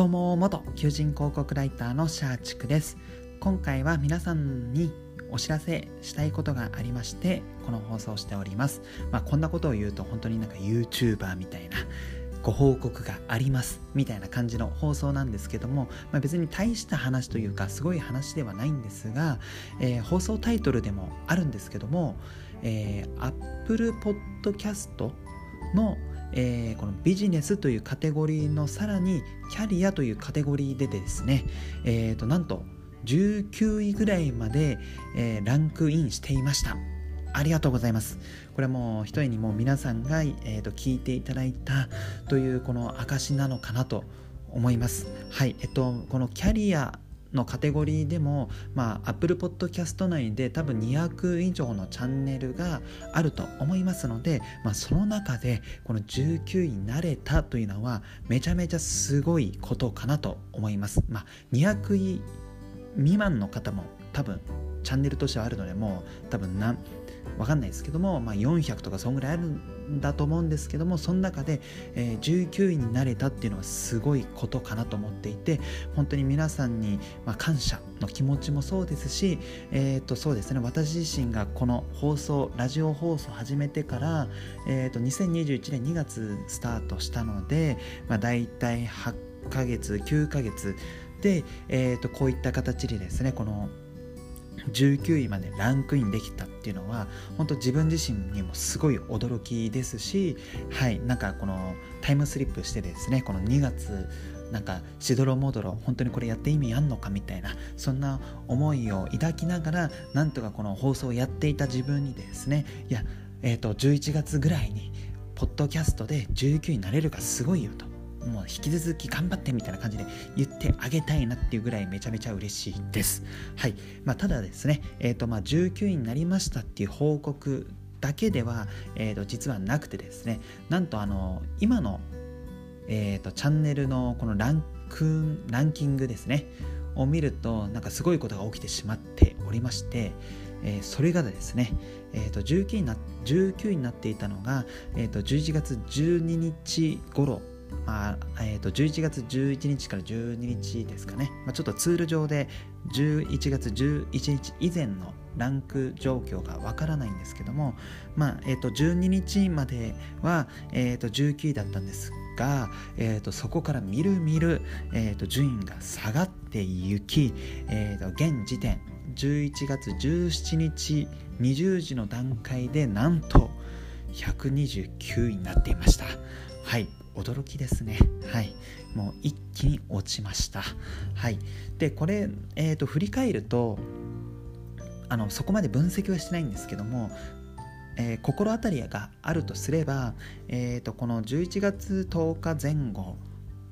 どうも元求人広告ライターのシャーチクです。今回は皆さんにお知らせしたいことがありましてこの放送しております。まあこんなことを言うと本当になんか YouTuber みたいなご報告がありますみたいな感じの放送なんですけども、まあ、別に大した話というかすごい話ではないんですが、えー、放送タイトルでもあるんですけども、えー、Apple Podcast のえー、このビジネスというカテゴリーのさらにキャリアというカテゴリーでですね、えー、となんと19位ぐらいまで、えー、ランクインしていました。ありがとうございます。これはもう一重にも皆さんが、えー、と聞いていただいたというこの証なのかなと思います。はいえっとこのキャリアのカテゴリーでも、まあ、Apple Podcast 内で多分200以上のチャンネルがあると思いますので、まあ、その中でこの19位になれたというのはめちゃめちゃすごいことかなと思います。まあ、200位未満の方も多分チャンネルとしてはあるのでもう多分何わかんないですけども、まあ、400とかそんぐらいあるんだと思うんですけどもその中で、えー、19位になれたっていうのはすごいことかなと思っていて本当に皆さんに、まあ、感謝の気持ちもそうですし、えー、とそうですね私自身がこの放送ラジオ放送始めてから、えー、と2021年2月スタートしたので、まあ、大体8ヶ月9ヶ月で、えー、とこういった形でですねこの19位までランクインできたっていうのは本当自分自身にもすごい驚きですしはいなんかこのタイムスリップしてですねこの2月なんかしどろもどろ本当にこれやって意味あんのかみたいなそんな思いを抱きながらなんとかこの放送をやっていた自分にですねいやえっ、ー、と11月ぐらいにポッドキャストで19位になれるかすごいよと。もう引き続き頑張ってみたいな感じで言ってあげたいなっていうぐらいめちゃめちゃ嬉しいです。はい。まあ、ただですね、え、ー、と、まあ、19位になりましたっていう報告だけでは、えー、と実はなくてですね、なんとあの、今の、えー、とチャンネルのこのランク、ランキングですね、を見ると、なんかすごいことが起きてしまっておりまして、えー、それがですね、えー、と19位な19位になっていたのが、えー、と11月12日頃まあえー、と11月11日から12日ですかね、まあ、ちょっとツール上で11月11日以前のランク状況がわからないんですけども、まあえー、と12日までは、えー、と19位だったんですが、えー、とそこからみるみる、えー、と順位が下がっていき、えー、と現時点11月17日20時の段階でなんと129位になっていました。はい驚きですね。はい。もう一気に落ちました。はい。で、これ、えっ、ー、と、振り返ると、あの、そこまで分析はしてないんですけども、えー、心当たりがあるとすれば、えーと、この11月10日前後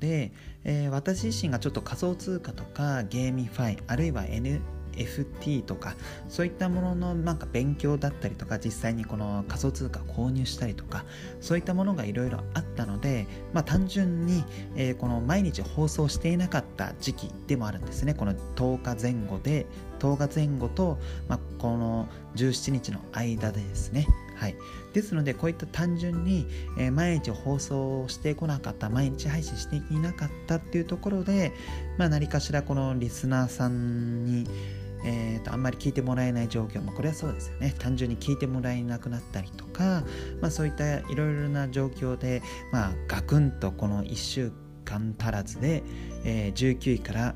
で、えー、私自身がちょっと仮想通貨とか GameFi あるいは NFT とかそういったもののなんか勉強だったりとか実際にこの仮想通貨購入したりとかそういったものがいろいろあったので、まあ、単純に、えー、この毎日放送していなかった時期でもあるんですね。この10日前後で10日前後と、まあ、この17日の間でですね。はい、ですのでこういった単純に、えー、毎日放送してこなかった毎日配信していなかったっていうところで、まあ、何かしらこのリスナーさんにえーと、あんまり聞いてもらえない状況もこれはそうですよね単純に聞いてもらえなくなったりとか、まあ、そういったいろいろな状況で、まあ、ガクンとこの1週間足らずで、えー、19位から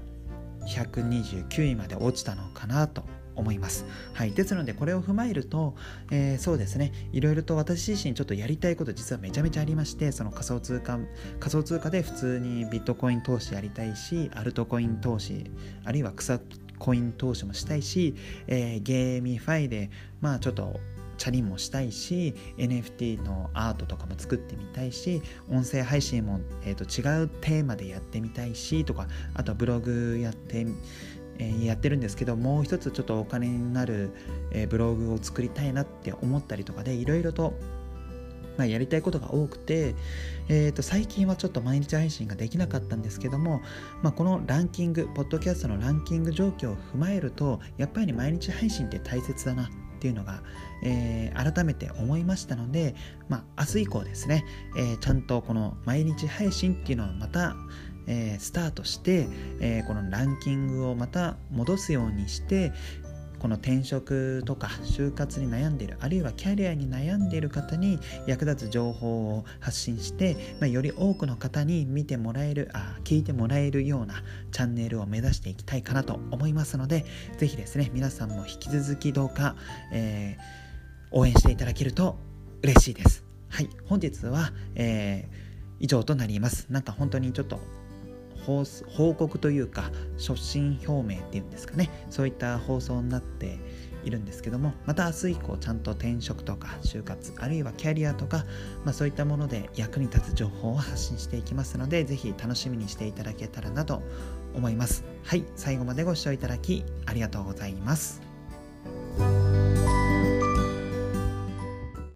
129位まで落ちたのかなと思います。はい。ですので、これを踏まえると、えー、そうですね、いろいろと私自身ちょっとやりたいこと実はめちゃめちゃありまして、その仮想通貨、仮想通貨で普通にビットコイン投資やりたいし、アルトコイン投資、あるいは草コイン投資もしたいし、えー、 GameFi で、まあちょっとチャリンもしたいし NFT のアートとかも作ってみたいし音声配信も、えーと、違うテーマでやってみたいしとかあとはブログやって、えー、やってるんですけどもう一つちょっとお金になる、えー、ブログを作りたいなって思ったりとかでいろいろとまあ、やりたいことが多くて、えー、と最近はちょっと毎日配信ができなかったんですけども、まあ、このランキングポッドキャストのランキング状況を踏まえるとやっぱり毎日配信って大切だなっていうのが、えー、改めて思いましたので、まあ、明日以降ですね、えー、ちゃんとこの毎日配信っていうのをまた、えー、スタートして、えー、このランキングをまた戻すようにしてこの転職とか就活に悩んでいるあるいはキャリアに悩んでいる方に役立つ情報を発信して、まあ、より多くの方に見てもらえるあ聞いてもらえるようなチャンネルを目指していきたいかなと思いますので是非ですね皆さんも引き続きどうか、えー、応援していただけると嬉しいです。はい、本日は、えー、以上となります。なんか本当にちょっと報告というか初心表明っていうんですかね。そういった放送になっているんですけどもまた明日以降ちゃんと転職とか就活あるいはキャリアとか、まあ、そういったもので役に立つ情報を発信していきますので是非楽しみにしていただけたらなと思います。はい最後までご視聴いただきありがとうございます。